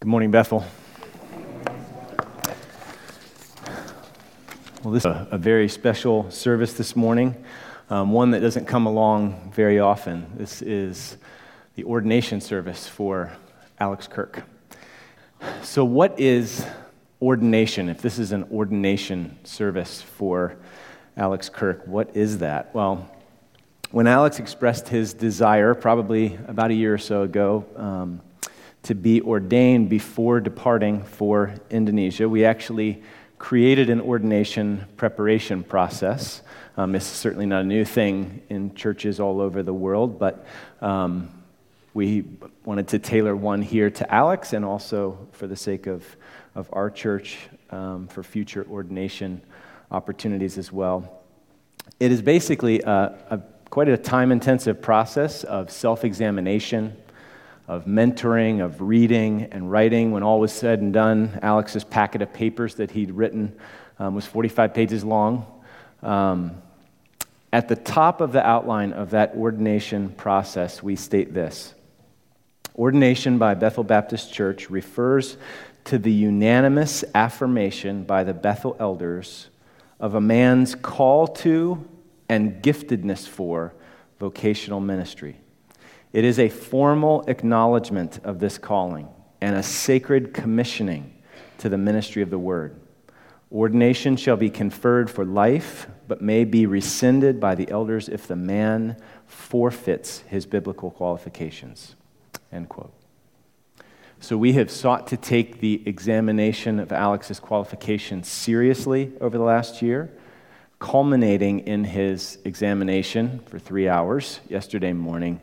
Good morning, Bethel. Well, this is a, a very special service this morning, um, one that doesn't come along very often. This is the ordination service for Alex Kirk. So, what is ordination? If this is an ordination service for Alex Kirk, what is that? Well, when Alex expressed his desire, probably about a year or so ago, um, to be ordained before departing for Indonesia. We actually created an ordination preparation process. Um, it's certainly not a new thing in churches all over the world, but um, we wanted to tailor one here to Alex and also for the sake of, of our church um, for future ordination opportunities as well. It is basically a, a quite a time intensive process of self examination of mentoring, of reading and writing. When all was said and done, Alex's packet of papers that he'd written um, was 45 pages long. Um, at the top of the outline of that ordination process, we state this Ordination by Bethel Baptist Church refers to the unanimous affirmation by the Bethel elders of a man's call to and giftedness for vocational ministry. It is a formal acknowledgement of this calling and a sacred commissioning to the ministry of the word. Ordination shall be conferred for life, but may be rescinded by the elders if the man forfeits his biblical qualifications. End quote. So we have sought to take the examination of Alex's qualifications seriously over the last year, culminating in his examination for three hours yesterday morning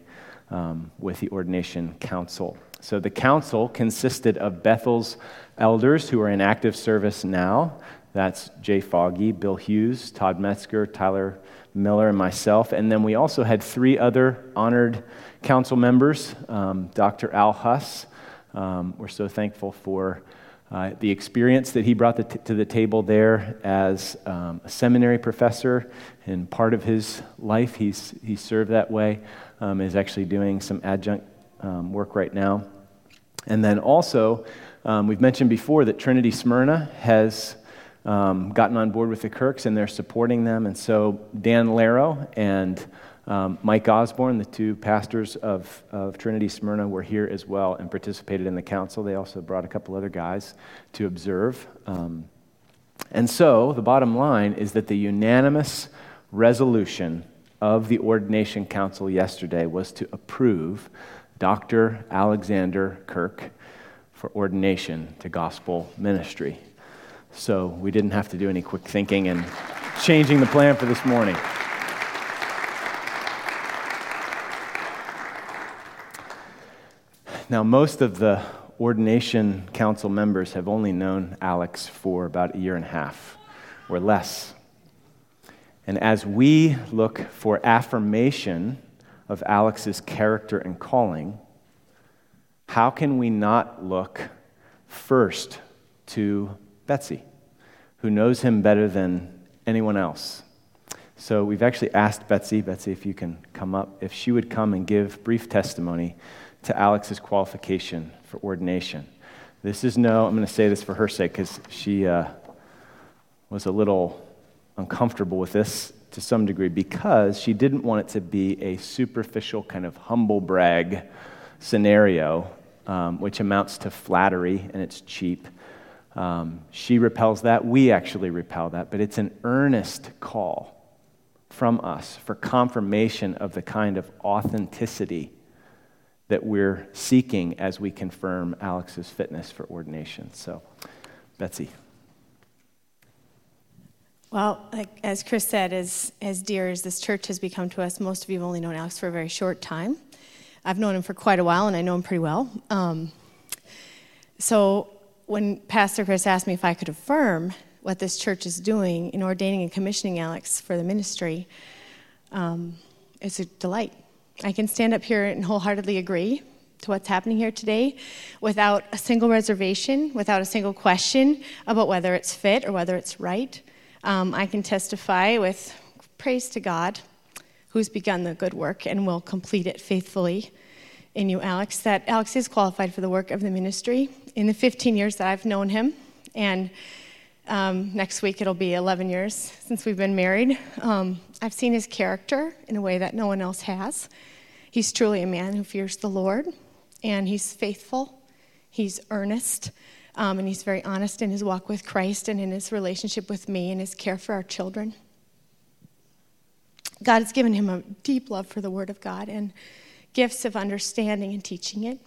um, with the ordination council. So the council consisted of Bethel's elders who are in active service now. That's Jay Foggy, Bill Hughes, Todd Metzger, Tyler Miller, and myself. And then we also had three other honored council members um, Dr. Al Huss. Um, we're so thankful for uh, the experience that he brought the t- to the table there as um, a seminary professor. And part of his life, he's, he served that way um, is actually doing some adjunct um, work right now. And then also, um, we've mentioned before that Trinity Smyrna has um, gotten on board with the Kirks and they're supporting them. And so Dan Laro and um, Mike Osborne, the two pastors of, of Trinity Smyrna, were here as well and participated in the council. They also brought a couple other guys to observe. Um, and so the bottom line is that the unanimous resolution of the Ordination Council yesterday was to approve Dr. Alexander Kirk for ordination to gospel ministry. So we didn't have to do any quick thinking and changing the plan for this morning. Now, most of the ordination council members have only known Alex for about a year and a half or less. And as we look for affirmation of Alex's character and calling, how can we not look first to Betsy, who knows him better than anyone else? So we've actually asked Betsy, Betsy, if you can come up, if she would come and give brief testimony to Alex's qualification for ordination. This is no, I'm going to say this for her sake because she uh, was a little uncomfortable with this to some degree because she didn't want it to be a superficial kind of humble brag scenario, um, which amounts to flattery and it's cheap. Um, she repels that. We actually repel that. But it's an earnest call from us for confirmation of the kind of authenticity that we're seeking as we confirm Alex's fitness for ordination. So, Betsy. Well, like, as Chris said, as, as dear as this church has become to us, most of you have only known Alex for a very short time. I've known him for quite a while, and I know him pretty well. Um, so when Pastor Chris asked me if I could affirm what this church is doing in ordaining and commissioning Alex for the ministry, um, it's a delight. I can stand up here and wholeheartedly agree to what's happening here today without a single reservation, without a single question about whether it's fit or whether it's right. Um, I can testify with praise to God, who's begun the good work and will complete it faithfully in you, Alex, that Alex is qualified for the work of the ministry. In the 15 years that I've known him, and um, next week it'll be 11 years since we've been married, um, I've seen his character in a way that no one else has. He's truly a man who fears the Lord, and he's faithful, he's earnest, um, and he's very honest in his walk with Christ and in his relationship with me and his care for our children. God has given him a deep love for the Word of God and gifts of understanding and teaching it.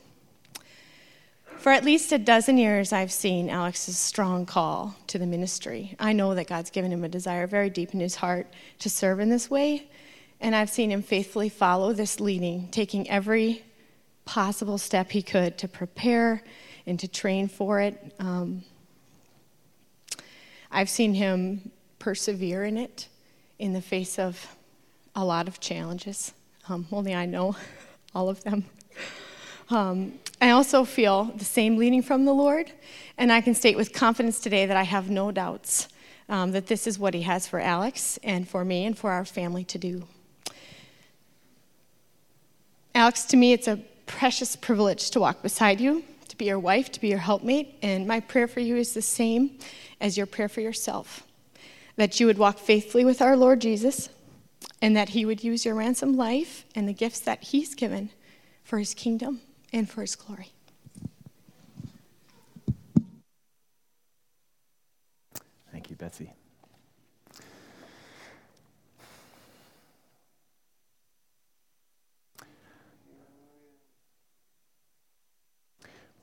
For at least a dozen years, I've seen Alex's strong call to the ministry. I know that God's given him a desire very deep in his heart to serve in this way, and I've seen him faithfully follow this leading, taking every possible step he could to prepare and to train for it. Um, I've seen him persevere in it in the face of a lot of challenges. Um, only I know all of them. Um, I also feel the same leading from the Lord, and I can state with confidence today that I have no doubts um, that this is what He has for Alex and for me and for our family to do. Alex, to me, it's a precious privilege to walk beside you, be your wife, to be your helpmate, and my prayer for you is the same as your prayer for yourself that you would walk faithfully with our Lord Jesus and that He would use your ransom life and the gifts that He's given for His kingdom and for His glory. Thank you, Betsy.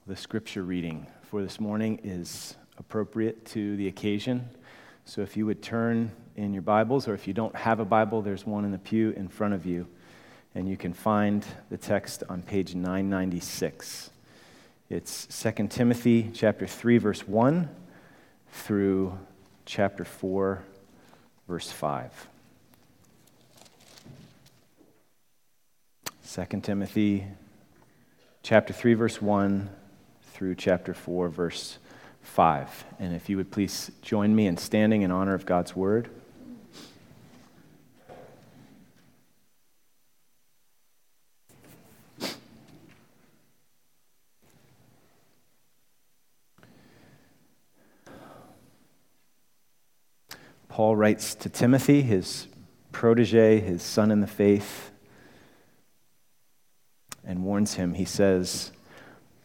The scripture reading for this morning is appropriate to the occasion. So if you would turn in your Bibles, or if you don't have a Bible, there's one in the pew in front of you, and you can find the text on page 996. It's 2 Timothy chapter 3 verse 1 through chapter 4 verse 5. 2 Timothy chapter 3 verse 1 through chapter 4 verse 5. And if you would please join me in standing in honor of God's word. Paul writes to Timothy, his protege, his son in the faith, and warns him. He says,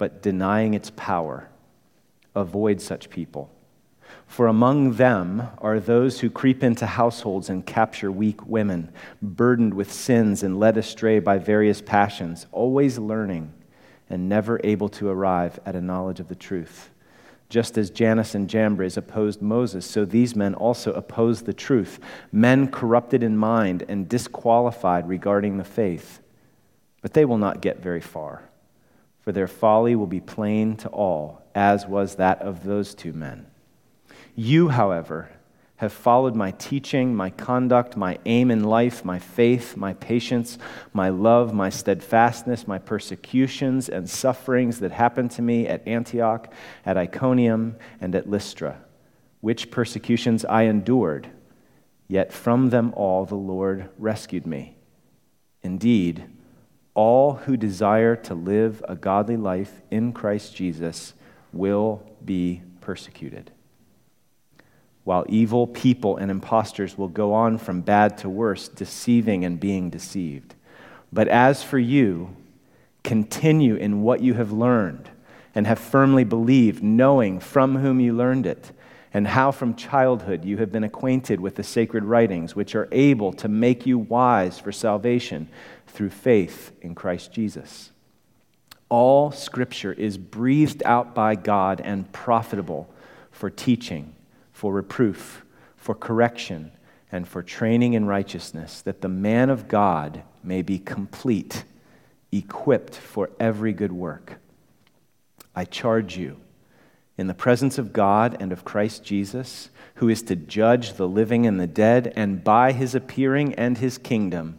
but denying its power. Avoid such people. For among them are those who creep into households and capture weak women, burdened with sins and led astray by various passions, always learning and never able to arrive at a knowledge of the truth. Just as Jannes and Jambres opposed Moses, so these men also oppose the truth, men corrupted in mind and disqualified regarding the faith. But they will not get very far for their folly will be plain to all, as was that of those two men. You, however, have followed my teaching, my conduct, my aim in life, my faith, my patience, my love, my steadfastness, my persecutions and sufferings that happened to me at Antioch, at Iconium, and at Lystra, which persecutions I endured, yet from them all the Lord rescued me. Indeed, all who desire to live a godly life in Christ Jesus will be persecuted. While evil people and impostors will go on from bad to worse, deceiving and being deceived. But as for you, continue in what you have learned and have firmly believed, knowing from whom you learned it, and how from childhood you have been acquainted with the sacred writings, which are able to make you wise for salvation through faith in Christ Jesus. All scripture is breathed out by God and profitable for teaching, for reproof, for correction, and for training in righteousness, that the man of God may be complete, equipped for every good work. I charge you, in the presence of God and of Christ Jesus, who is to judge the living and the dead, and by his appearing and his kingdom,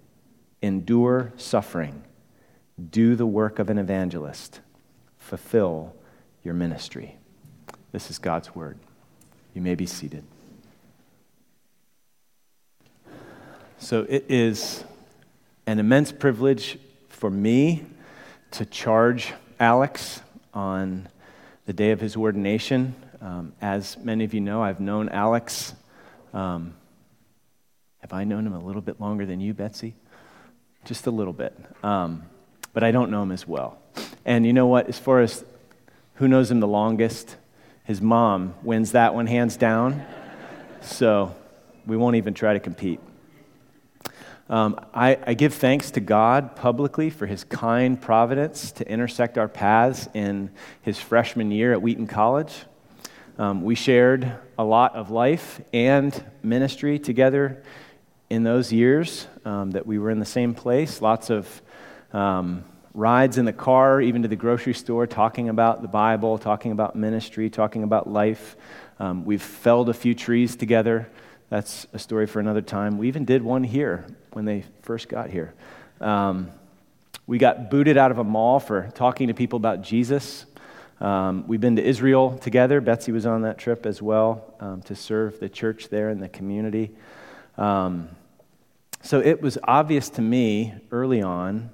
endure suffering, do the work of an evangelist, fulfill your ministry. This is God's word. You may be seated. So it is an immense privilege for me to charge Alex on the day of his ordination. Um, as many of you know, I've known Alex. Um, have I known him a little bit longer than you, Betsy? Just a little bit. Um, but I don't know him as well. And you know what? As far as who knows him the longest, his mom wins that one hands down. so we won't even try to compete. Um, I, I, give thanks to God publicly for his kind providence to intersect our paths in his freshman year at Wheaton College. Um, we shared a lot of life and ministry together in those years um, that we were in the same place. Lots of um, rides in the car, even to the grocery store, talking about the Bible, talking about ministry, talking about life. Um, we've felled a few trees together. That's a story for another time. We even did one here when they first got here. Um, we got booted out of a mall for talking to people about Jesus. Um, we've been to Israel together. Betsy was on that trip as well um, to serve the church there in the community. Um, so it was obvious to me early on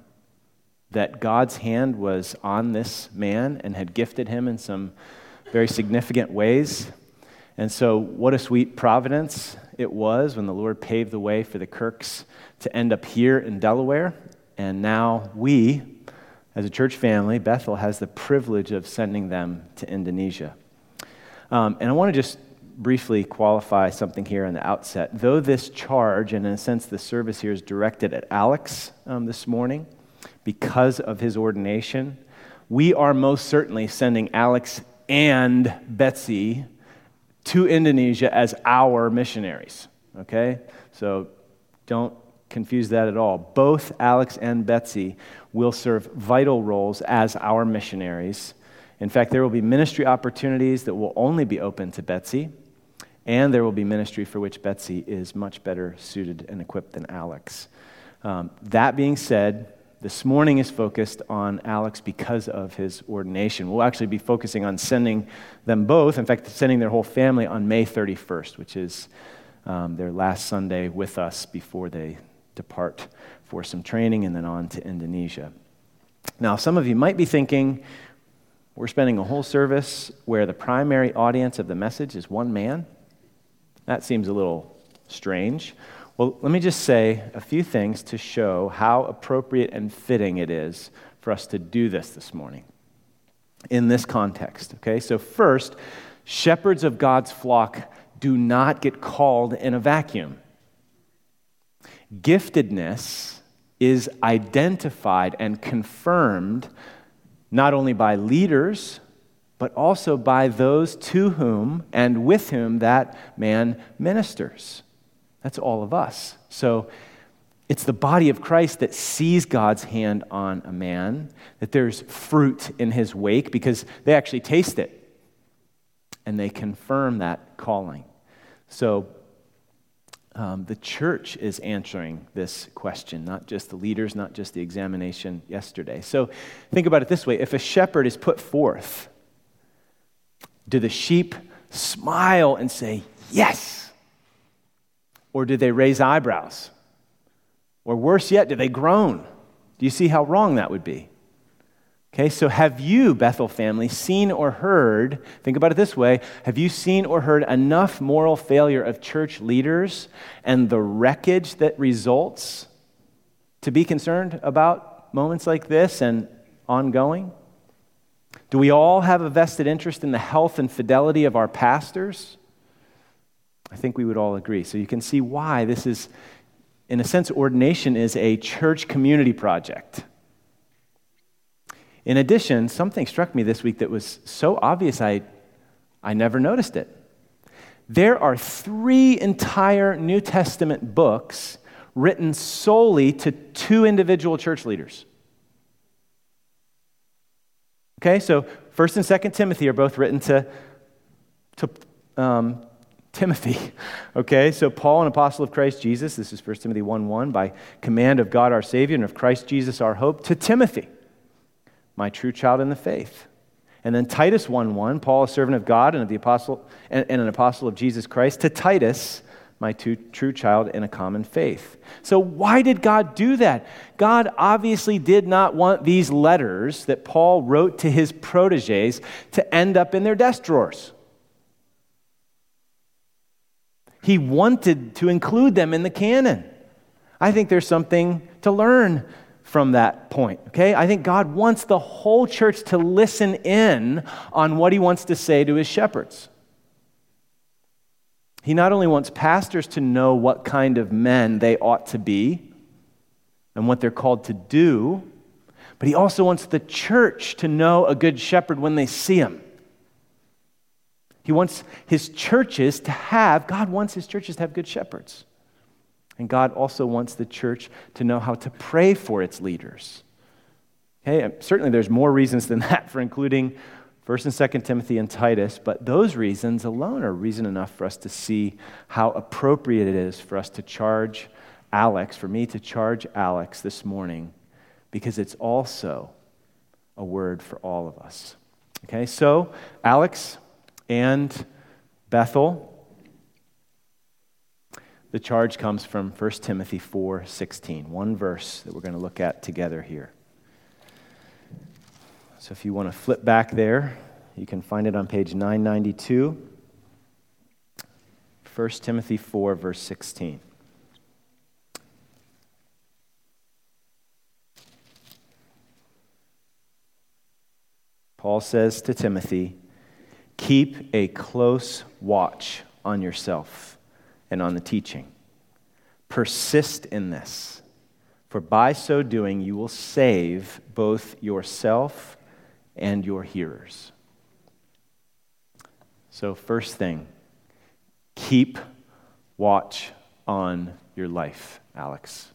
that God's hand was on this man and had gifted him in some very significant ways. And so, what a sweet providence it was when the Lord paved the way for the Kirks to end up here in Delaware. And now we, as a church family, Bethel has the privilege of sending them to Indonesia. Um, and I want to just briefly qualify something here in the outset. Though this charge, and in a sense, the service here is directed at Alex um, this morning because of his ordination, we are most certainly sending Alex and Betsy to Indonesia as our missionaries. Okay? So don't confuse that at all. Both Alex and Betsy will serve vital roles as our missionaries. In fact, there will be ministry opportunities that will only be open to Betsy, and there will be ministry for which Betsy is much better suited and equipped than Alex. Um, that being said, this morning is focused on Alex because of his ordination. We'll actually be focusing on sending them both, in fact, sending their whole family on May 31st, which is um, their last Sunday with us before they depart for some training and then on to Indonesia. Now, some of you might be thinking, we're spending a whole service where the primary audience of the message is one man. That seems a little strange. Well, let me just say a few things to show how appropriate and fitting it is for us to do this this morning in this context. Okay, so first, shepherds of God's flock do not get called in a vacuum. Giftedness is identified and confirmed not only by leaders, but also by those to whom and with whom that man ministers. That's all of us. So it's the body of Christ that sees God's hand on a man, that there's fruit in his wake because they actually taste it and they confirm that calling. So um, the church is answering this question, not just the leaders, not just the examination yesterday. So think about it this way if a shepherd is put forth, do the sheep smile and say, Yes? Or do they raise eyebrows? Or worse yet, do they groan? Do you see how wrong that would be? Okay, so have you, Bethel family, seen or heard, think about it this way, have you seen or heard enough moral failure of church leaders and the wreckage that results to be concerned about moments like this and ongoing? Do we all have a vested interest in the health and fidelity of our pastors? I think we would all agree. So you can see why this is, in a sense, ordination is a church community project. In addition, something struck me this week that was so obvious I, I never noticed it. There are three entire New Testament books written solely to two individual church leaders. Okay, so 1st and 2nd Timothy are both written to, to um, Timothy. Okay, so Paul, an apostle of Christ Jesus, this is 1 Timothy 1 1, by command of God our Savior and of Christ Jesus our hope, to Timothy, my true child in the faith. And then Titus 1 1, Paul, a servant of God and, of the apostle, and, and an apostle of Jesus Christ, to Titus, my two, true child in a common faith. So, why did God do that? God obviously did not want these letters that Paul wrote to his proteges to end up in their desk drawers. He wanted to include them in the canon. I think there's something to learn from that point, okay? I think God wants the whole church to listen in on what he wants to say to his shepherds. He not only wants pastors to know what kind of men they ought to be and what they're called to do, but he also wants the church to know a good shepherd when they see him. He wants his churches to have, God wants his churches to have good shepherds. And God also wants the church to know how to pray for its leaders. Okay, certainly there's more reasons than that for including 1st and 2nd Timothy and Titus, but those reasons alone are reason enough for us to see how appropriate it is for us to charge Alex, for me to charge Alex this morning, because it's also a word for all of us. Okay, so Alex and Bethel, the charge comes from 1 Timothy 4:16, one verse that we're going to look at together here. So if you want to flip back there, you can find it on page 992. 1 Timothy 4, verse 16. Paul says to Timothy, Keep a close watch on yourself and on the teaching. Persist in this, for by so doing you will save both yourself and your hearers. So, first thing, keep watch on your life, Alex.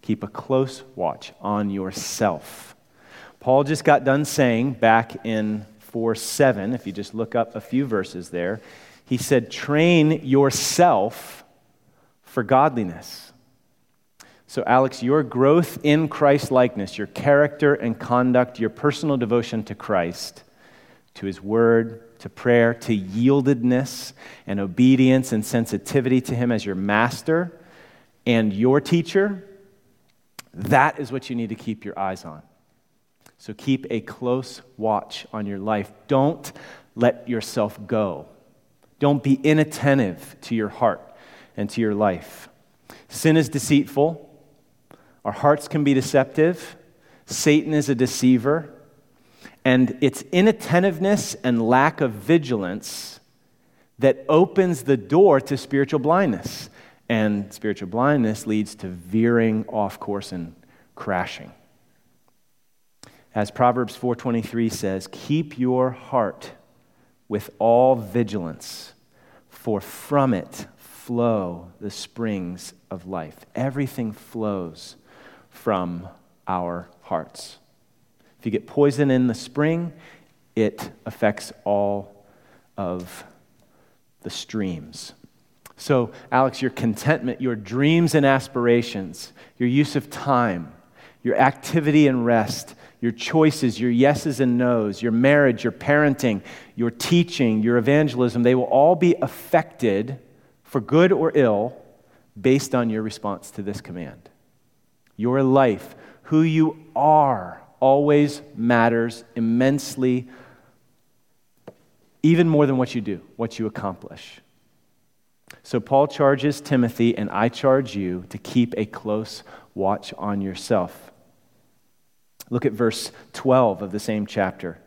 Keep a close watch on yourself. Paul just got done saying back in 4 7, if you just look up a few verses there, he said, train yourself for godliness. So, Alex, your growth in Christ likeness, your character and conduct, your personal devotion to Christ, to His Word, to prayer, to yieldedness and obedience and sensitivity to Him as your master and your teacher, that is what you need to keep your eyes on. So, keep a close watch on your life. Don't let yourself go. Don't be inattentive to your heart and to your life. Sin is deceitful. Our hearts can be deceptive. Satan is a deceiver. And it's inattentiveness and lack of vigilance that opens the door to spiritual blindness. And spiritual blindness leads to veering off course and crashing. As Proverbs 4:23 says, "Keep your heart with all vigilance, for from it flow the springs of life." Everything flows from our hearts. If you get poison in the spring, it affects all of the streams. So, Alex, your contentment, your dreams and aspirations, your use of time, your activity and rest, your choices, your yeses and nos, your marriage, your parenting, your teaching, your evangelism, they will all be affected for good or ill based on your response to this command. Your life, who you are, always matters immensely, even more than what you do, what you accomplish. So, Paul charges Timothy, and I charge you to keep a close watch on yourself. Look at verse 12 of the same chapter.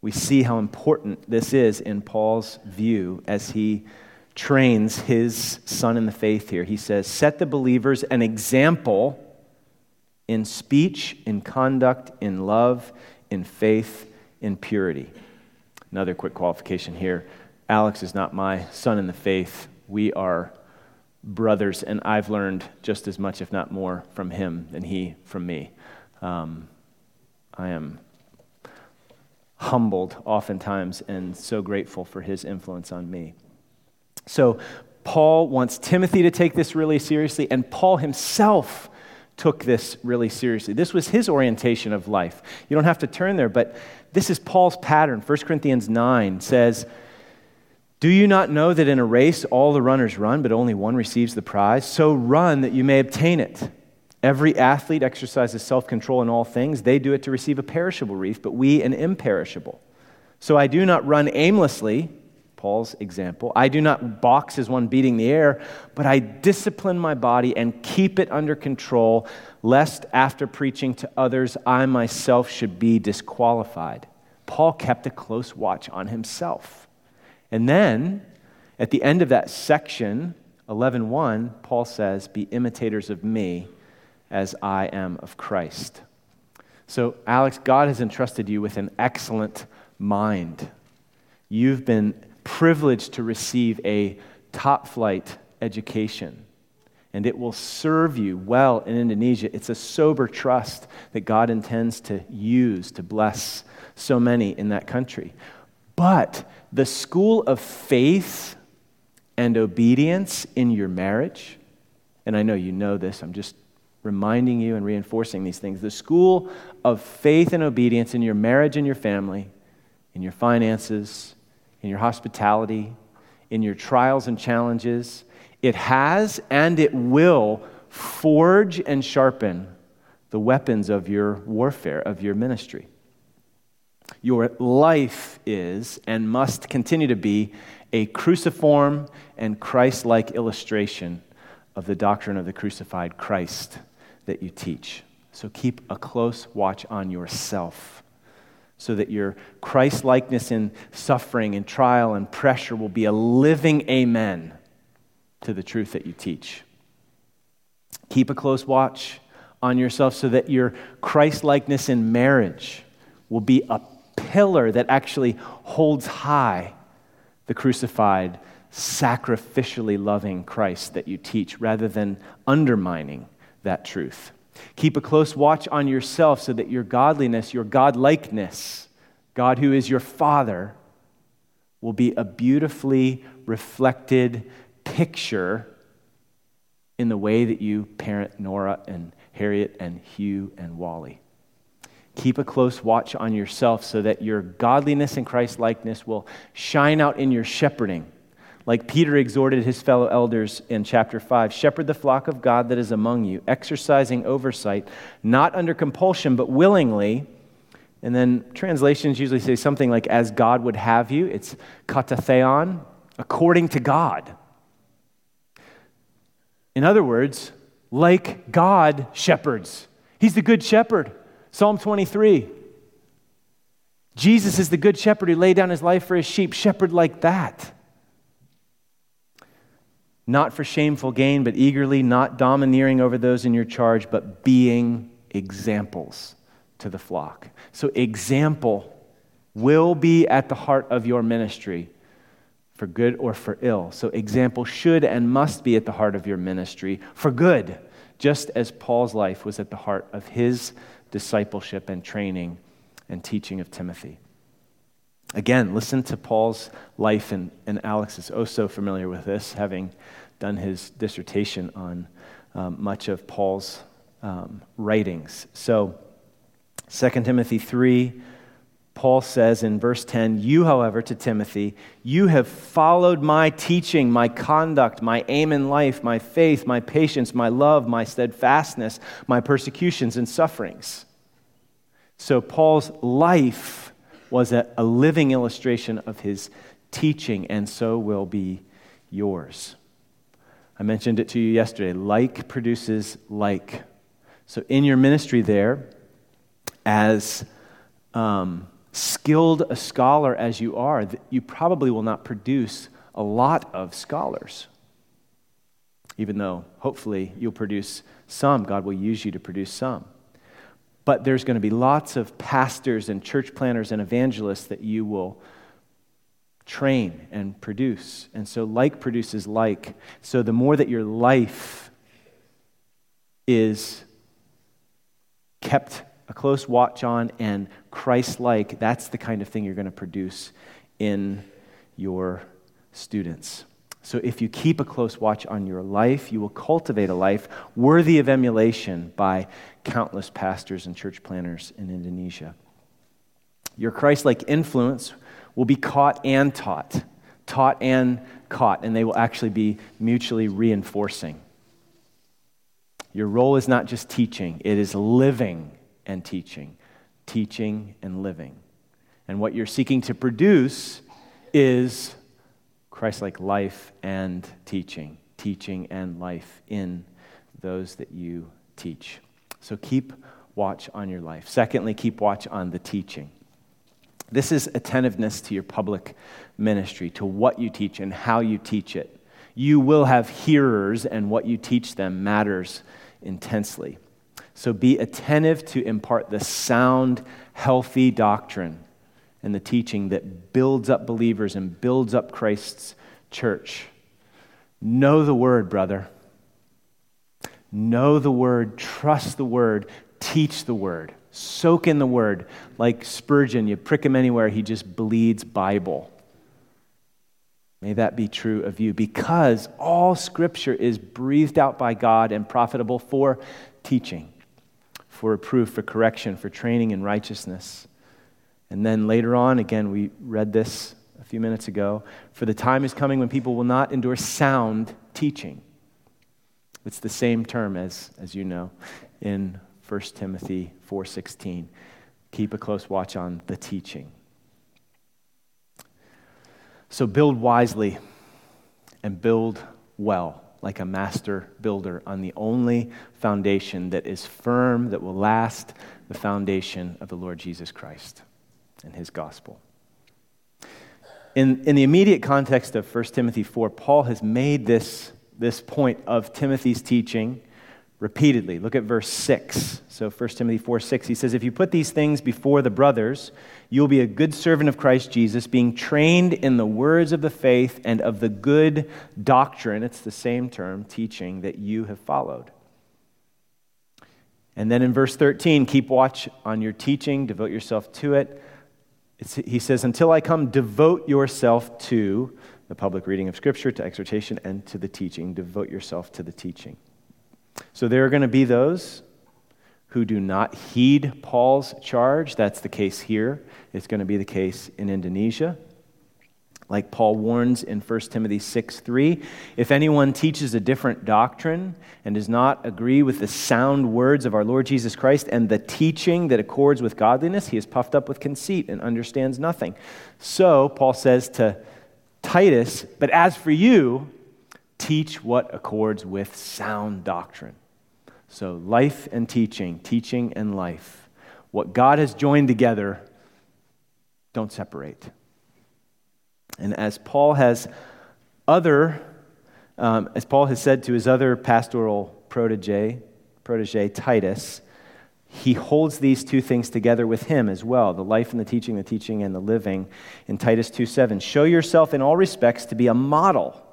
We see how important this is in Paul's view as he trains his son in the faith here. He says, Set the believers an example in speech, in conduct, in love, in faith, in purity. Another quick qualification here Alex is not my son in the faith. We are brothers, and I've learned just as much, if not more, from him than he from me. Um, I am humbled oftentimes and so grateful for his influence on me. So, Paul wants Timothy to take this really seriously, and Paul himself took this really seriously. This was his orientation of life. You don't have to turn there, but this is Paul's pattern. 1 Corinthians 9 says, Do you not know that in a race all the runners run, but only one receives the prize? So run that you may obtain it. Every athlete exercises self control in all things. They do it to receive a perishable wreath, but we an imperishable. So I do not run aimlessly, Paul's example. I do not box as one beating the air, but I discipline my body and keep it under control, lest after preaching to others, I myself should be disqualified. Paul kept a close watch on himself. And then, at the end of that section, 11:1, Paul says, "Be imitators of me as I am of Christ. So, Alex, God has entrusted you with an excellent mind. You've been privileged to receive a top flight education, and it will serve you well in Indonesia. It's a sober trust that God intends to use to bless so many in that country. But the school of faith and obedience in your marriage, and I know you know this, I'm just reminding you and reinforcing these things. The school of faith and obedience in your marriage and your family, in your finances, in your hospitality, in your trials and challenges, it has and it will forge and sharpen the weapons of your warfare, of your ministry. Your life is and must continue to be a cruciform and Christ like illustration of the doctrine of the crucified Christ that you teach. So keep a close watch on yourself so that your Christ likeness in suffering and trial and pressure will be a living amen to the truth that you teach. Keep a close watch on yourself so that your Christ likeness in marriage will be a pillar that actually holds high the crucified, sacrificially loving Christ that you teach rather than undermining that truth. Keep a close watch on yourself so that your godliness, your godlikeness, God who is your Father, will be a beautifully reflected picture in the way that you parent Nora and Harriet and Hugh and Wally. Keep a close watch on yourself so that your godliness and Christ likeness will shine out in your shepherding like Peter exhorted his fellow elders in chapter 5 shepherd the flock of God that is among you, exercising oversight, not under compulsion, but willingly. And then translations usually say something like, as God would have you. It's katatheon, according to God. In other words, like God shepherds. He's the good shepherd. Psalm 23. Jesus is the good shepherd who laid down his life for his sheep. Shepherd like that not for shameful gain, but eagerly, not domineering over those in your charge, but being examples to the flock. So, example will be at the heart of your ministry for good or for ill. So, example should and must be at the heart of your ministry for good, just as Paul's life was at the heart of his discipleship and training and teaching of Timothy. Again, listen to Paul's life, and, and Alex is oh so familiar with this, having done his dissertation on um, much of Paul's um, writings. So, 2 Timothy 3, Paul says in verse 10 You, however, to Timothy, you have followed my teaching, my conduct, my aim in life, my faith, my patience, my love, my steadfastness, my persecutions and sufferings. So, Paul's life was a, a living illustration of his teaching, and so will be yours. I mentioned it to you yesterday. Like produces like. So, in your ministry there, as um, skilled a scholar as you are, you probably will not produce a lot of scholars. Even though hopefully you'll produce some, God will use you to produce some. But there's going to be lots of pastors and church planners and evangelists that you will train and produce. And so, like produces like. So, the more that your life is kept a close watch on and Christ like, that's the kind of thing you're going to produce in your students. So, if you keep a close watch on your life, you will cultivate a life worthy of emulation by countless pastors and church planners in Indonesia. Your Christ like influence will be caught and taught, taught and caught, and they will actually be mutually reinforcing. Your role is not just teaching, it is living and teaching, teaching and living. And what you're seeking to produce is Christ like life and teaching, teaching and life in those that you teach. So keep watch on your life. Secondly, keep watch on the teaching. This is attentiveness to your public ministry, to what you teach and how you teach it. You will have hearers, and what you teach them matters intensely. So be attentive to impart the sound, healthy doctrine and the teaching that builds up believers and builds up Christ's church. Know the word, brother. Know the word, trust the word, teach the word, soak in the word. Like Spurgeon, you prick him anywhere, he just bleeds Bible. May that be true of you because all scripture is breathed out by God and profitable for teaching, for reproof, for correction, for training in righteousness and then later on, again, we read this a few minutes ago, for the time is coming when people will not endure sound teaching. It's the same term as, as you know in 1 Timothy 4:16. Keep a close watch on the teaching. So build wisely and build well, like a master builder on the only foundation that is firm, that will last, the foundation of the Lord Jesus Christ and his gospel. In, in the immediate context of 1 Timothy 4, Paul has made this, this point of Timothy's teaching repeatedly. Look at verse 6. So 1 Timothy 4 6, he says, If you put these things before the brothers, you'll be a good servant of Christ Jesus, being trained in the words of the faith and of the good doctrine, it's the same term, teaching, that you have followed. And then in verse 13, keep watch on your teaching, devote yourself to it it's, he says, Until I come, devote yourself to the public reading of Scripture, to exhortation, and to the teaching. Devote yourself to the teaching. So there are going to be those who do not heed Paul's charge. That's the case here. It's going to be the case in Indonesia. Like Paul warns in 1 Timothy 6 3, if anyone teaches a different doctrine and does not agree with the sound words of our Lord Jesus Christ and the teaching that accords with godliness, he is puffed up with conceit and understands nothing. So, Paul says to Titus, but as for you, teach what accords with sound doctrine. So, life and teaching, teaching and life. What God has joined together, don't separate. And as Paul has other, um, as Paul has said to his other pastoral protege, protege Titus, he holds these two things together with him as well the life and the teaching, the teaching and the living. In Titus 2 7, show yourself in all respects to be a model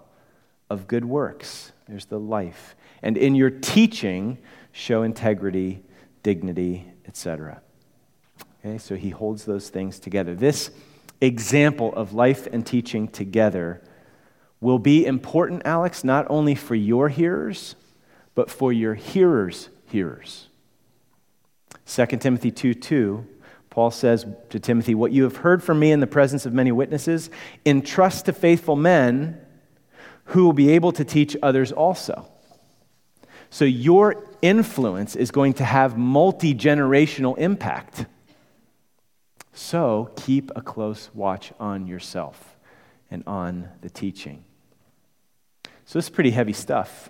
of good works. There's the life. And in your teaching, show integrity, dignity, etc. Okay, so he holds those things together. This example of life and teaching together will be important, Alex, not only for your hearers, but for your hearers' hearers. 2 Timothy 2 2, Paul says to Timothy, What you have heard from me in the presence of many witnesses, entrust to faithful men who will be able to teach others also. So your influence is going to have multi generational impact. So keep a close watch on yourself and on the teaching. So this is pretty heavy stuff.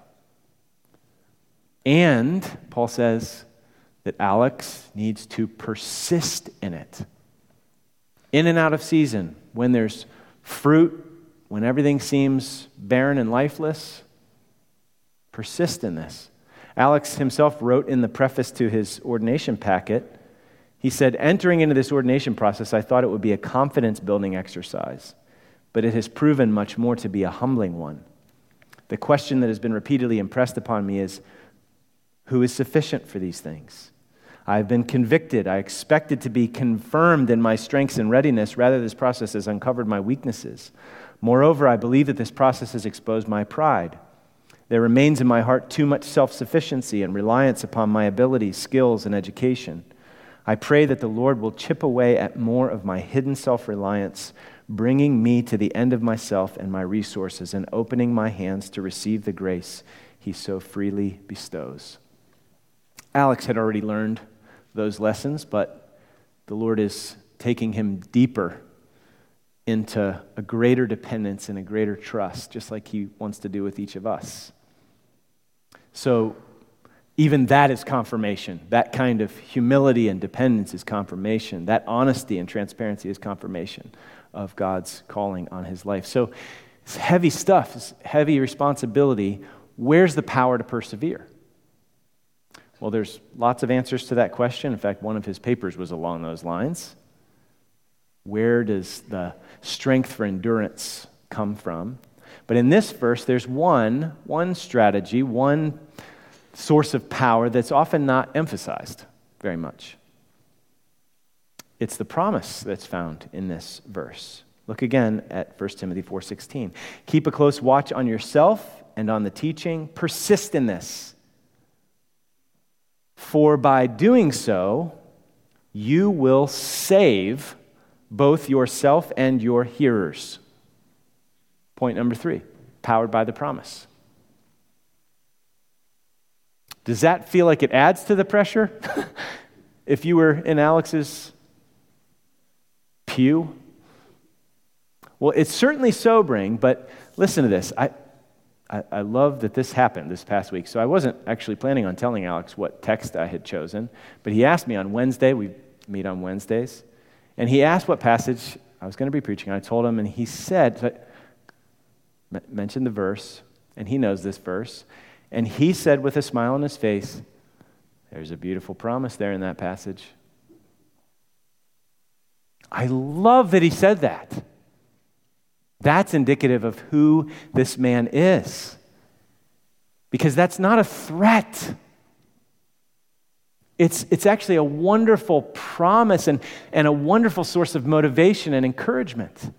And, Paul says, that Alex needs to persist in it. In and out of season, when there's fruit, when everything seems barren and lifeless, persist in this. Alex himself wrote in the preface to his ordination packet, he said, Entering into this ordination process, I thought it would be a confidence building exercise, but it has proven much more to be a humbling one. The question that has been repeatedly impressed upon me is who is sufficient for these things? I've been convicted. I expected to be confirmed in my strengths and readiness. Rather, this process has uncovered my weaknesses. Moreover, I believe that this process has exposed my pride. There remains in my heart too much self sufficiency and reliance upon my abilities, skills, and education. I pray that the Lord will chip away at more of my hidden self reliance, bringing me to the end of myself and my resources and opening my hands to receive the grace he so freely bestows. Alex had already learned those lessons, but the Lord is taking him deeper into a greater dependence and a greater trust, just like he wants to do with each of us. So, even that is confirmation. That kind of humility and dependence is confirmation. That honesty and transparency is confirmation of God's calling on his life. So, it's heavy stuff, it's heavy responsibility. Where's the power to persevere? Well, there's lots of answers to that question. In fact, one of his papers was along those lines. Where does the strength for endurance come from? But in this verse, there's one, one strategy, one source of power that's often not emphasized very much. It's the promise that's found in this verse. Look again at 1 Timothy 4:16. Keep a close watch on yourself and on the teaching. Persist in this. For by doing so, you will save both yourself and your hearers. Point number three powered by the promise. Does that feel like it adds to the pressure? if you were in Alex's pew? Well, it's certainly sobering, but listen to this. I, I, I, love that this happened this past week. So I wasn't actually planning on telling Alex what text I had chosen, but he asked me on Wednesday. We meet on Wednesdays. And he asked what passage I was going to be preaching. I told him, and he said, mentioned the verse, and he knows this verse. And he said with a smile on his face, There's a beautiful promise there in that passage. I love that he said that. That's indicative of who this man is. Because that's not a threat. It's, it's actually a wonderful promise and, and a wonderful source of motivation and encouragement.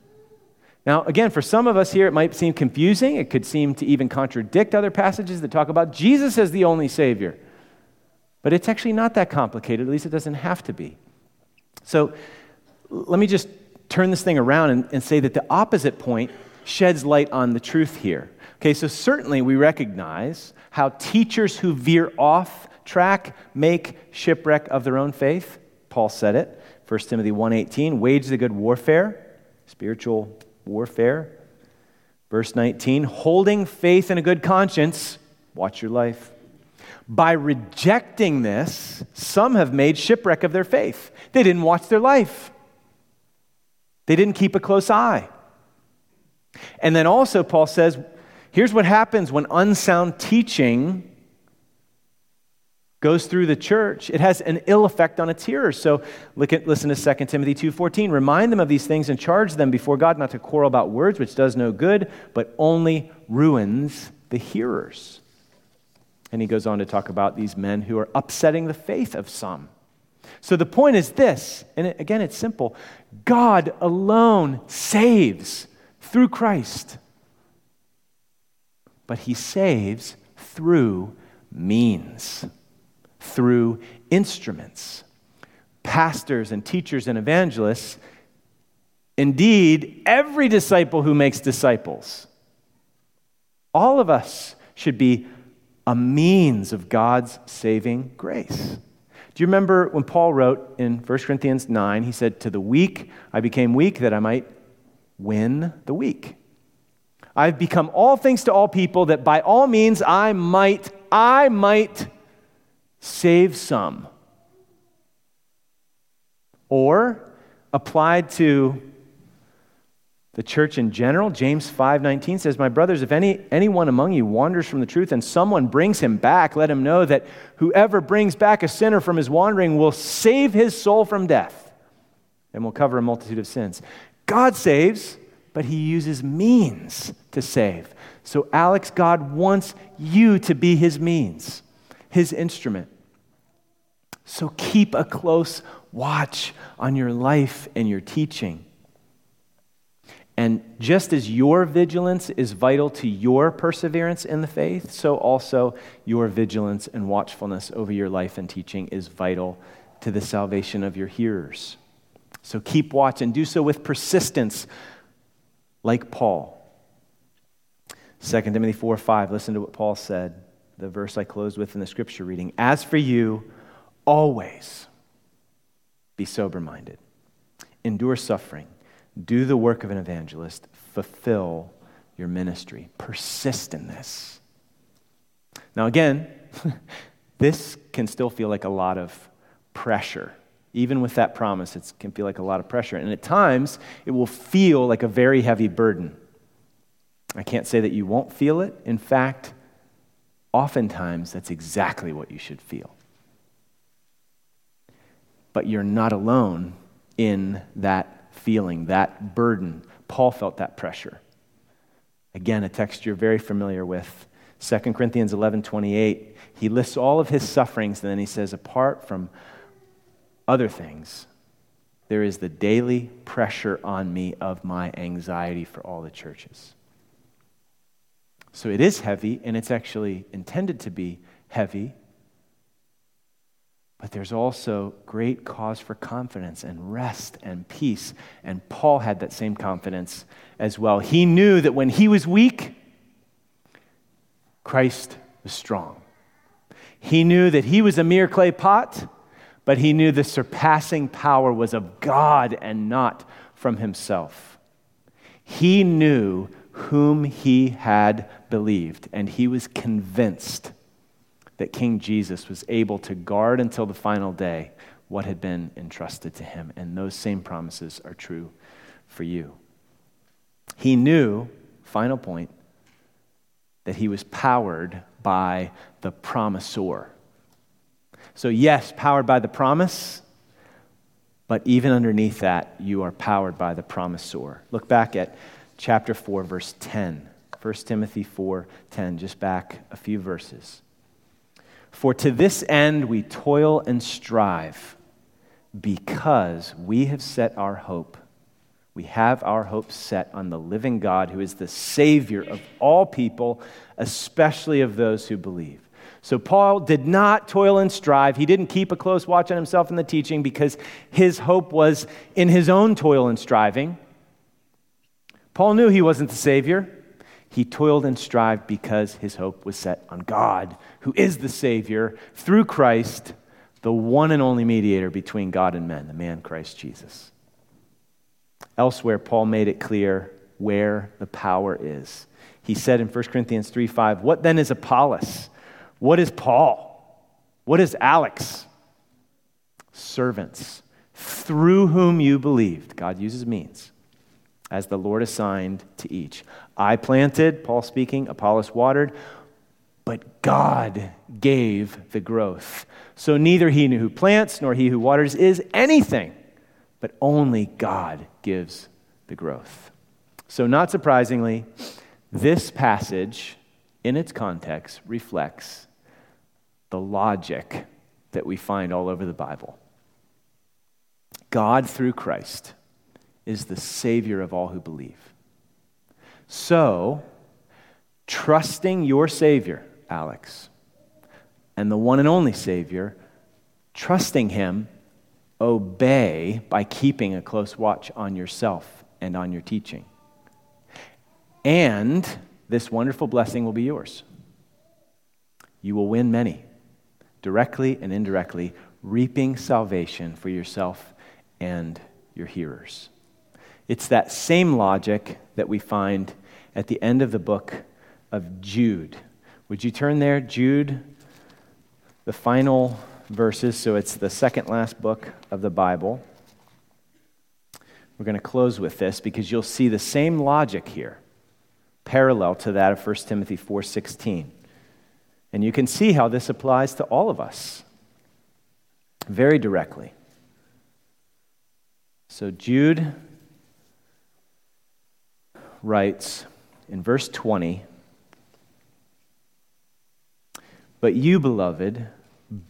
Now, again, for some of us here, it might seem confusing. It could seem to even contradict other passages that talk about Jesus as the only Savior. But it's actually not that complicated, at least it doesn't have to be. So let me just turn this thing around and, and say that the opposite point sheds light on the truth here. Okay, so certainly we recognize how teachers who veer off track make shipwreck of their own faith. Paul said it. 1 Timothy 1:18, wage the good warfare, spiritual warfare. Verse 19, holding faith and a good conscience, watch your life. By rejecting this, some have made shipwreck of their faith. They didn't watch their life. They didn't keep a close eye. And then also, Paul says, here's what happens when unsound teaching goes through the church it has an ill effect on its hearers so look at listen to 2 timothy 2.14 remind them of these things and charge them before god not to quarrel about words which does no good but only ruins the hearers. And he goes on to talk about these men who are upsetting the faith of some. So the point is this, and again, it's simple. God alone saves through Christ, but he saves through means, through instruments. Pastors and teachers and evangelists, indeed, every disciple who makes disciples, all of us should be a means of God's saving grace. Do you remember when Paul wrote in 1 Corinthians 9, he said, To the weak I became weak that I might win the weak. I've become all things to all people that by all means I might, I might save some. Or applied to the church in general, James 5:19 says, "My brothers, if any anyone among you wanders from the truth and someone brings him back, let him know that whoever brings back a sinner from his wandering will save his soul from death and will cover a multitude of sins." God saves, but he uses means to save. So Alex, God wants you to be his means, his instrument. So keep a close watch on your life and your teaching. And just as your vigilance is vital to your perseverance in the faith, so also your vigilance and watchfulness over your life and teaching is vital to the salvation of your hearers. So keep watch and do so with persistence, like Paul. 2 Timothy 4 5, listen to what Paul said, the verse I closed with in the scripture reading. As for you, always be sober minded, endure suffering do the work of an evangelist, fulfill your ministry. Persist in this. Now, again, this can still feel like a lot of pressure. Even with that promise, it can feel like a lot of pressure. And at times, it will feel like a very heavy burden. I can't say that you won't feel it. In fact, oftentimes, that's exactly what you should feel. But you're not alone in that feeling, that burden. Paul felt that pressure. Again, a text you're very familiar with. 2 Corinthians 11 28. He lists all of his sufferings, and then he says, apart from other things, there is the daily pressure on me of my anxiety for all the churches. So it is heavy, and it's actually intended to be heavy but there's also great cause for confidence and rest and peace. And Paul had that same confidence as well. He knew that when he was weak, Christ was strong. He knew that he was a mere clay pot, but he knew the surpassing power was of God and not from himself. He knew whom he had believed, and he was convinced that King Jesus was able to guard until the final day what had been entrusted to him. And those same promises are true for you. He knew, final point, that he was powered by the promisor. So, yes, powered by the promise, but even underneath that, you are powered by the promisor. Look back at chapter 4, verse 10. 1 Timothy 4 10, just back a few verses. For to this end we toil and strive, because we have set our hope. We have our hope set on the living God, who is the Savior of all people, especially of those who believe. So, Paul did not toil and strive. He didn't keep a close watch on himself in the teaching because his hope was in his own toil and striving. Paul knew he wasn't the Savior. He toiled and strived because his hope was set on God, who is the Savior, through Christ, the one and only mediator between God and men, the man Christ Jesus. Elsewhere, Paul made it clear where the power is. He said in 1 Corinthians 3 5, What then is Apollos? What is Paul? What is Alex? Servants, through whom you believed. God uses means as the Lord assigned to each. I planted, Paul speaking, Apollos watered, but God gave the growth. So neither he who plants nor he who waters is anything, but only God gives the growth. So, not surprisingly, this passage, in its context, reflects the logic that we find all over the Bible. God, through Christ, is the Savior of all who believe. So, trusting your Savior, Alex, and the one and only Savior, trusting Him, obey by keeping a close watch on yourself and on your teaching. And this wonderful blessing will be yours. You will win many, directly and indirectly, reaping salvation for yourself and your hearers. It's that same logic that we find at the end of the book of Jude. Would you turn there? Jude, the final verses. So it's the second last book of the Bible. We're going to close with this because you'll see the same logic here, parallel to that of 1 Timothy 4:16. And you can see how this applies to all of us very directly. So Jude writes in verse 20 But you, beloved,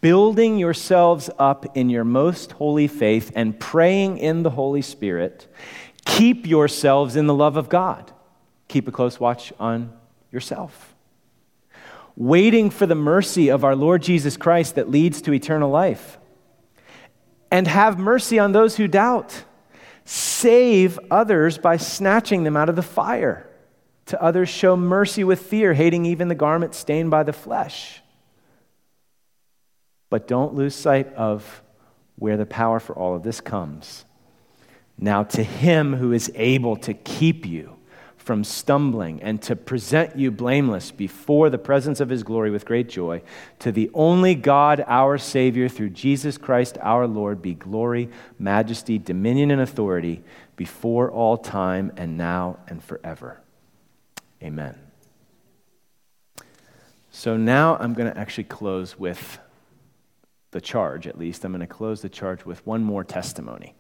building yourselves up in your most holy faith and praying in the Holy Spirit, keep yourselves in the love of God. Keep a close watch on yourself. Waiting for the mercy of our Lord Jesus Christ that leads to eternal life. And have mercy on those who doubt. Save others by snatching them out of the fire. To others, show mercy with fear, hating even the garment stained by the flesh. But don't lose sight of where the power for all of this comes. Now, to him who is able to keep you from stumbling and to present you blameless before the presence of his glory with great joy. To the only God, our Savior, through Jesus Christ our Lord, be glory, majesty, dominion, and authority before all time and now and forever. Amen. So now I'm going to actually close with the charge, at least. I'm going to close the charge with one more testimony.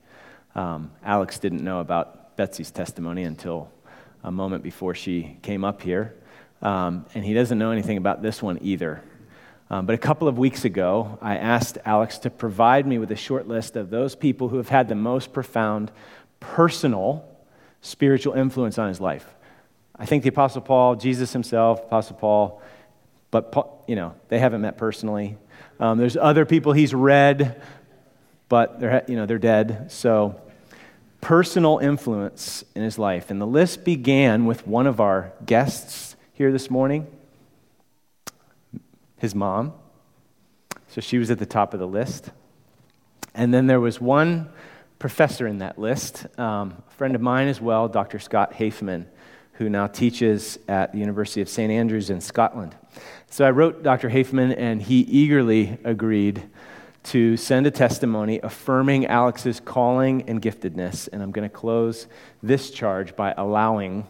Um, Alex didn't know about Betsy's testimony until a moment before she came up here. Um, and he doesn't know anything about this one either. Um, but a couple of weeks ago, I asked Alex to provide me with a short list of those people who have had the most profound personal spiritual influence on his life. I think the Apostle Paul, Jesus himself, Apostle Paul, but you know they haven't met personally. Um, there's other people he's read, but they're you know they're dead. So personal influence in his life. And the list began with one of our guests here this morning, his mom. So she was at the top of the list. And then there was one professor in that list, um, a friend of mine as well, Dr. Scott Hafemann, who now teaches at the University of St. Andrews in Scotland. So I wrote Dr. Hafemann, and he eagerly agreed to send a testimony affirming Alex's calling and giftedness. And I'm going to close this charge by allowing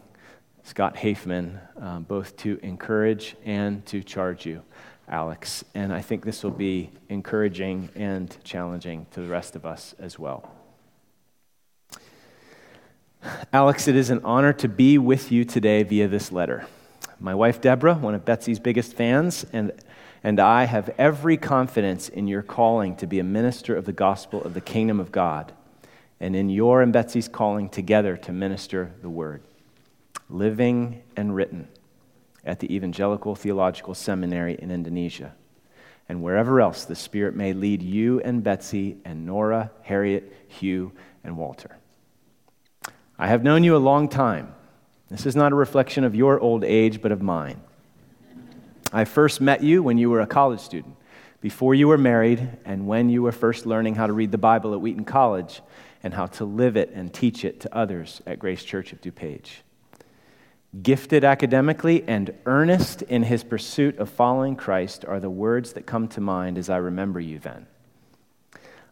Scott Hafemann um, both to encourage and to charge you, Alex. And I think this will be encouraging and challenging to the rest of us as well. Alex, it is an honor to be with you today via this letter. My wife, Deborah, one of Betsy's biggest fans, and and I have every confidence in your calling to be a minister of the gospel of the kingdom of God, and in your and Betsy's calling together to minister the word, living and written at the Evangelical Theological Seminary in Indonesia, and wherever else the Spirit may lead you and Betsy and Nora, Harriet, Hugh, and Walter. I have known you a long time. This is not a reflection of your old age, but of mine. I first met you when you were a college student, before you were married, and when you were first learning how to read the Bible at Wheaton College and how to live it and teach it to others at Grace Church of DuPage. Gifted academically and earnest in his pursuit of following Christ are the words that come to mind as I remember you then.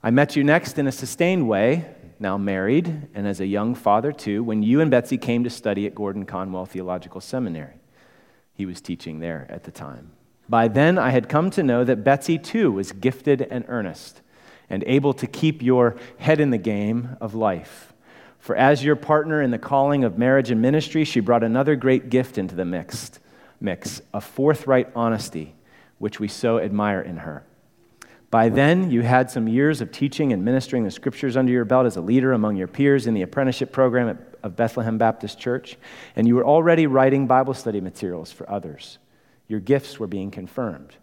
I met you next in a sustained way, now married, and as a young father too, when you and Betsy came to study at Gordon Conwell Theological Seminary he was teaching there at the time. By then, I had come to know that Betsy too was gifted and earnest and able to keep your head in the game of life. For as your partner in the calling of marriage and ministry, she brought another great gift into the mix, mix a forthright honesty, which we so admire in her. By then, you had some years of teaching and ministering the scriptures under your belt as a leader among your peers in the apprenticeship program at of Bethlehem Baptist Church, and you were already writing Bible study materials for others. Your gifts were being confirmed.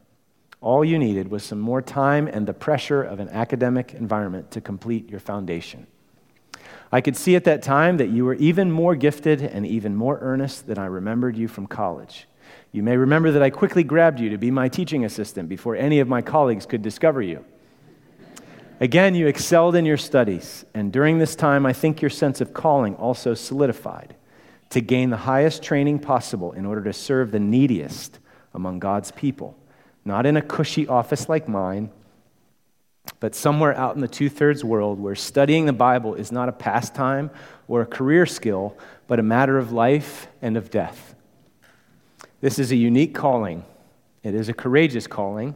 All you needed was some more time and the pressure of an academic environment to complete your foundation. I could see at that time that you were even more gifted and even more earnest than I remembered you from college. You may remember that I quickly grabbed you to be my teaching assistant before any of my colleagues could discover you. Again, you excelled in your studies, and during this time, I think your sense of calling also solidified to gain the highest training possible in order to serve the neediest among God's people, not in a cushy office like mine, But somewhere out in the two thirds world where studying the Bible is not a pastime or a career skill, but a matter of life and of death. This is a unique calling. It is a courageous calling.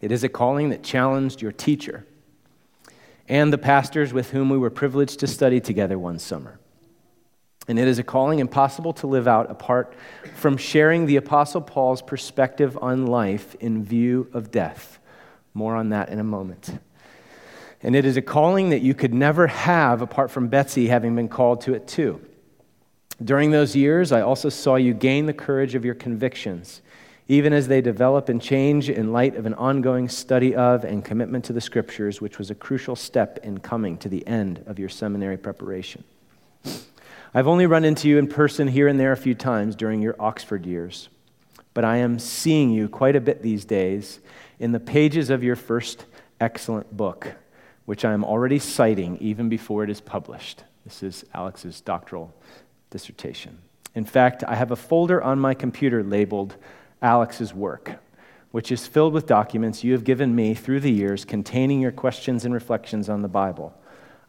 It is a calling that challenged your teacher and the pastors with whom we were privileged to study together one summer. And it is a calling impossible to live out apart from sharing the Apostle Paul's perspective on life in view of death. More on that in a moment. And it is a calling that you could never have apart from Betsy having been called to it too. During those years, I also saw you gain the courage of your convictions, even as they develop and change in light of an ongoing study of and commitment to the Scriptures, which was a crucial step in coming to the end of your seminary preparation. I've only run into you in person here and there a few times during your Oxford years, but I am seeing you quite a bit these days in the pages of your first excellent book, which I am already citing even before it is published. This is Alex's doctoral dissertation. In fact, I have a folder on my computer labeled Alex's Work, which is filled with documents you have given me through the years containing your questions and reflections on the Bible.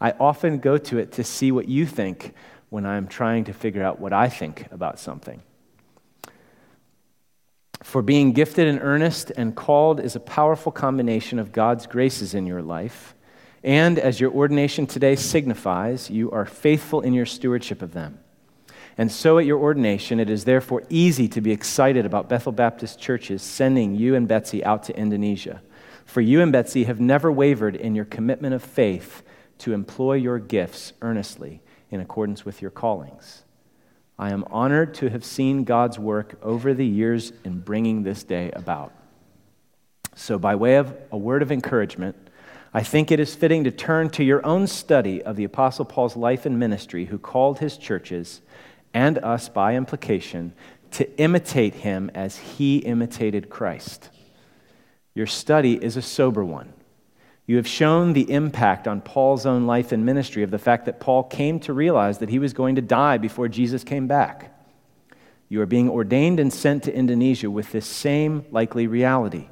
I often go to it to see what you think when I'm trying to figure out what I think about something. For being gifted and earnest and called is a powerful combination of God's graces in your life. And as your ordination today signifies, you are faithful in your stewardship of them. And so at your ordination, it is therefore easy to be excited about Bethel Baptist churches sending you and Betsy out to Indonesia. For you and Betsy have never wavered in your commitment of faith to employ your gifts earnestly in accordance with your callings. I am honored to have seen God's work over the years in bringing this day about. So, by way of a word of encouragement, I think it is fitting to turn to your own study of the Apostle Paul's life and ministry, who called his churches and us by implication, to imitate him as he imitated Christ. Your study is a sober one. You have shown the impact on Paul's own life and ministry of the fact that Paul came to realize that he was going to die before Jesus came back. You are being ordained and sent to Indonesia with this same likely reality.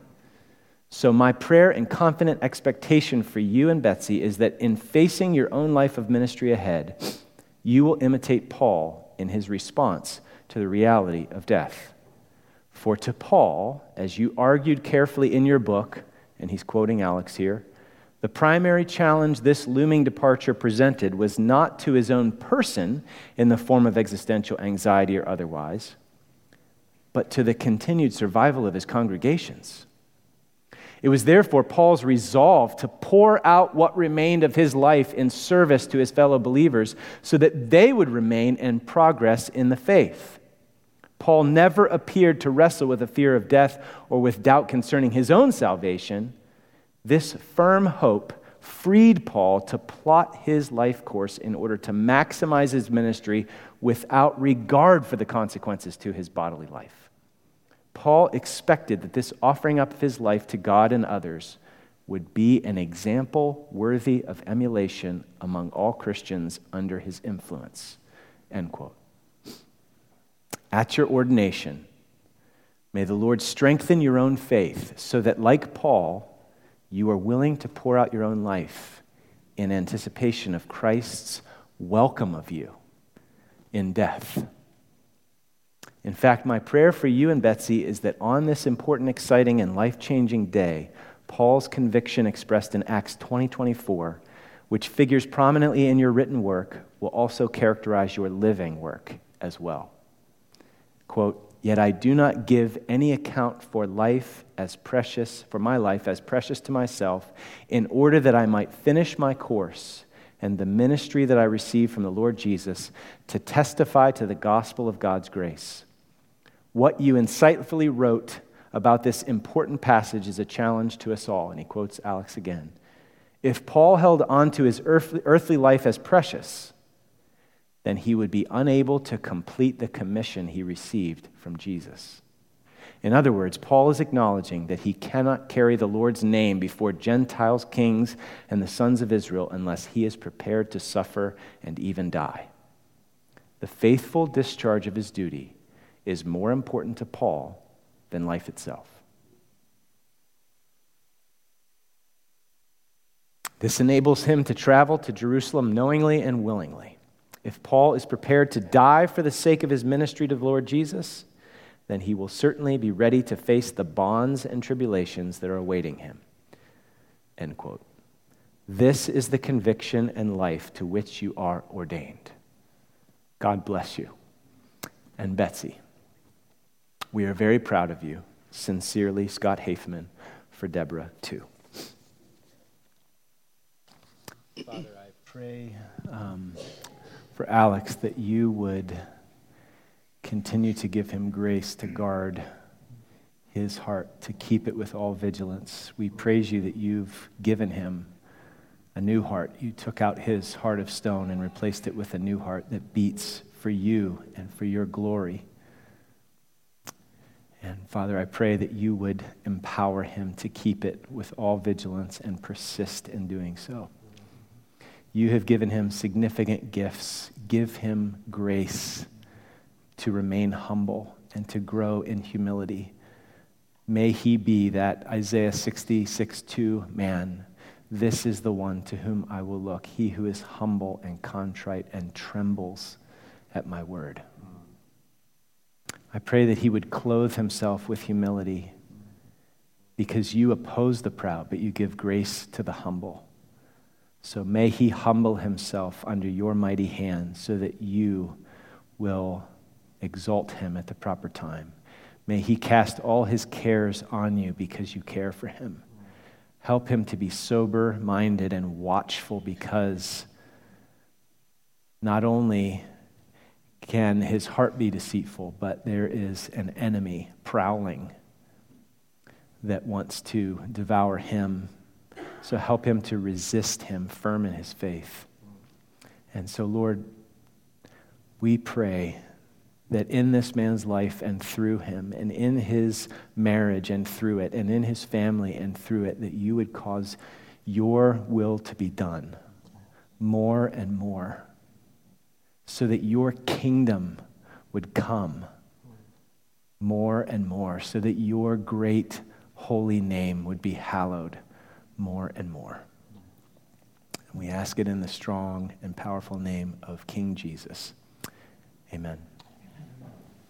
So, my prayer and confident expectation for you and Betsy is that in facing your own life of ministry ahead, you will imitate Paul in his response to the reality of death. For to Paul, as you argued carefully in your book, and he's quoting Alex here, the primary challenge this looming departure presented was not to his own person in the form of existential anxiety or otherwise, but to the continued survival of his congregations. It was therefore Paul's resolve to pour out what remained of his life in service to his fellow believers so that they would remain in progress in the faith. Paul never appeared to wrestle with a fear of death or with doubt concerning his own salvation. This firm hope freed Paul to plot his life course in order to maximize his ministry without regard for the consequences to his bodily life. Paul expected that this offering up of his life to God and others would be an example worthy of emulation among all Christians under his influence. End quote. At your ordination, may the Lord strengthen your own faith so that, like Paul, you are willing to pour out your own life in anticipation of Christ's welcome of you in death. In fact, my prayer for you and Betsy is that on this important, exciting, and life changing day, Paul's conviction expressed in Acts 20 24, which figures prominently in your written work, will also characterize your living work as well. Quote, Yet I do not give any account for life as precious, for my life as precious to myself, in order that I might finish my course and the ministry that I received from the Lord Jesus to testify to the gospel of God's grace what you insightfully wrote about this important passage is a challenge to us all. And he quotes Alex again. If Paul held on to his earthly life as precious, then he would be unable to complete the commission he received from Jesus. In other words, Paul is acknowledging that he cannot carry the Lord's name before Gentiles, kings, and the sons of Israel unless he is prepared to suffer and even die. The faithful discharge of his duty is more important to Paul than life itself. This enables him to travel to Jerusalem knowingly and willingly. If Paul is prepared to die for the sake of his ministry to the Lord Jesus, then he will certainly be ready to face the bonds and tribulations that are awaiting him. End quote. This is the conviction and life to which you are ordained. God bless you. And Betsy, we are very proud of you. Sincerely, Scott Hafemann, for Deborah, too. Father, I pray um, for Alex that you would continue to give him grace to guard his heart, to keep it with all vigilance. We praise you that you've given him a new heart. You took out his heart of stone and replaced it with a new heart that beats for you and for your glory. And Father, I pray that you would empower him to keep it with all vigilance and persist in doing so. You have given him significant gifts. Give him grace to remain humble and to grow in humility. May he be that Isaiah 66 2 man this is the one to whom I will look, he who is humble and contrite and trembles at my word. I pray that he would clothe himself with humility because you oppose the proud, but you give grace to the humble. So may he humble himself under your mighty hand so that you will exalt him at the proper time. May he cast all his cares on you because you care for him. Help him to be sober minded and watchful because not only can his heart be deceitful, but there is an enemy prowling that wants to devour him. So help him to resist him firm in his faith. And so, Lord, we pray that in this man's life and through him, and in his marriage and through it, and in his family and through it, that you would cause your will to be done more and more, so that your kingdom would come more and more, so that your great holy name would be hallowed more and more. And we ask it in the strong and powerful name of King Jesus. Amen.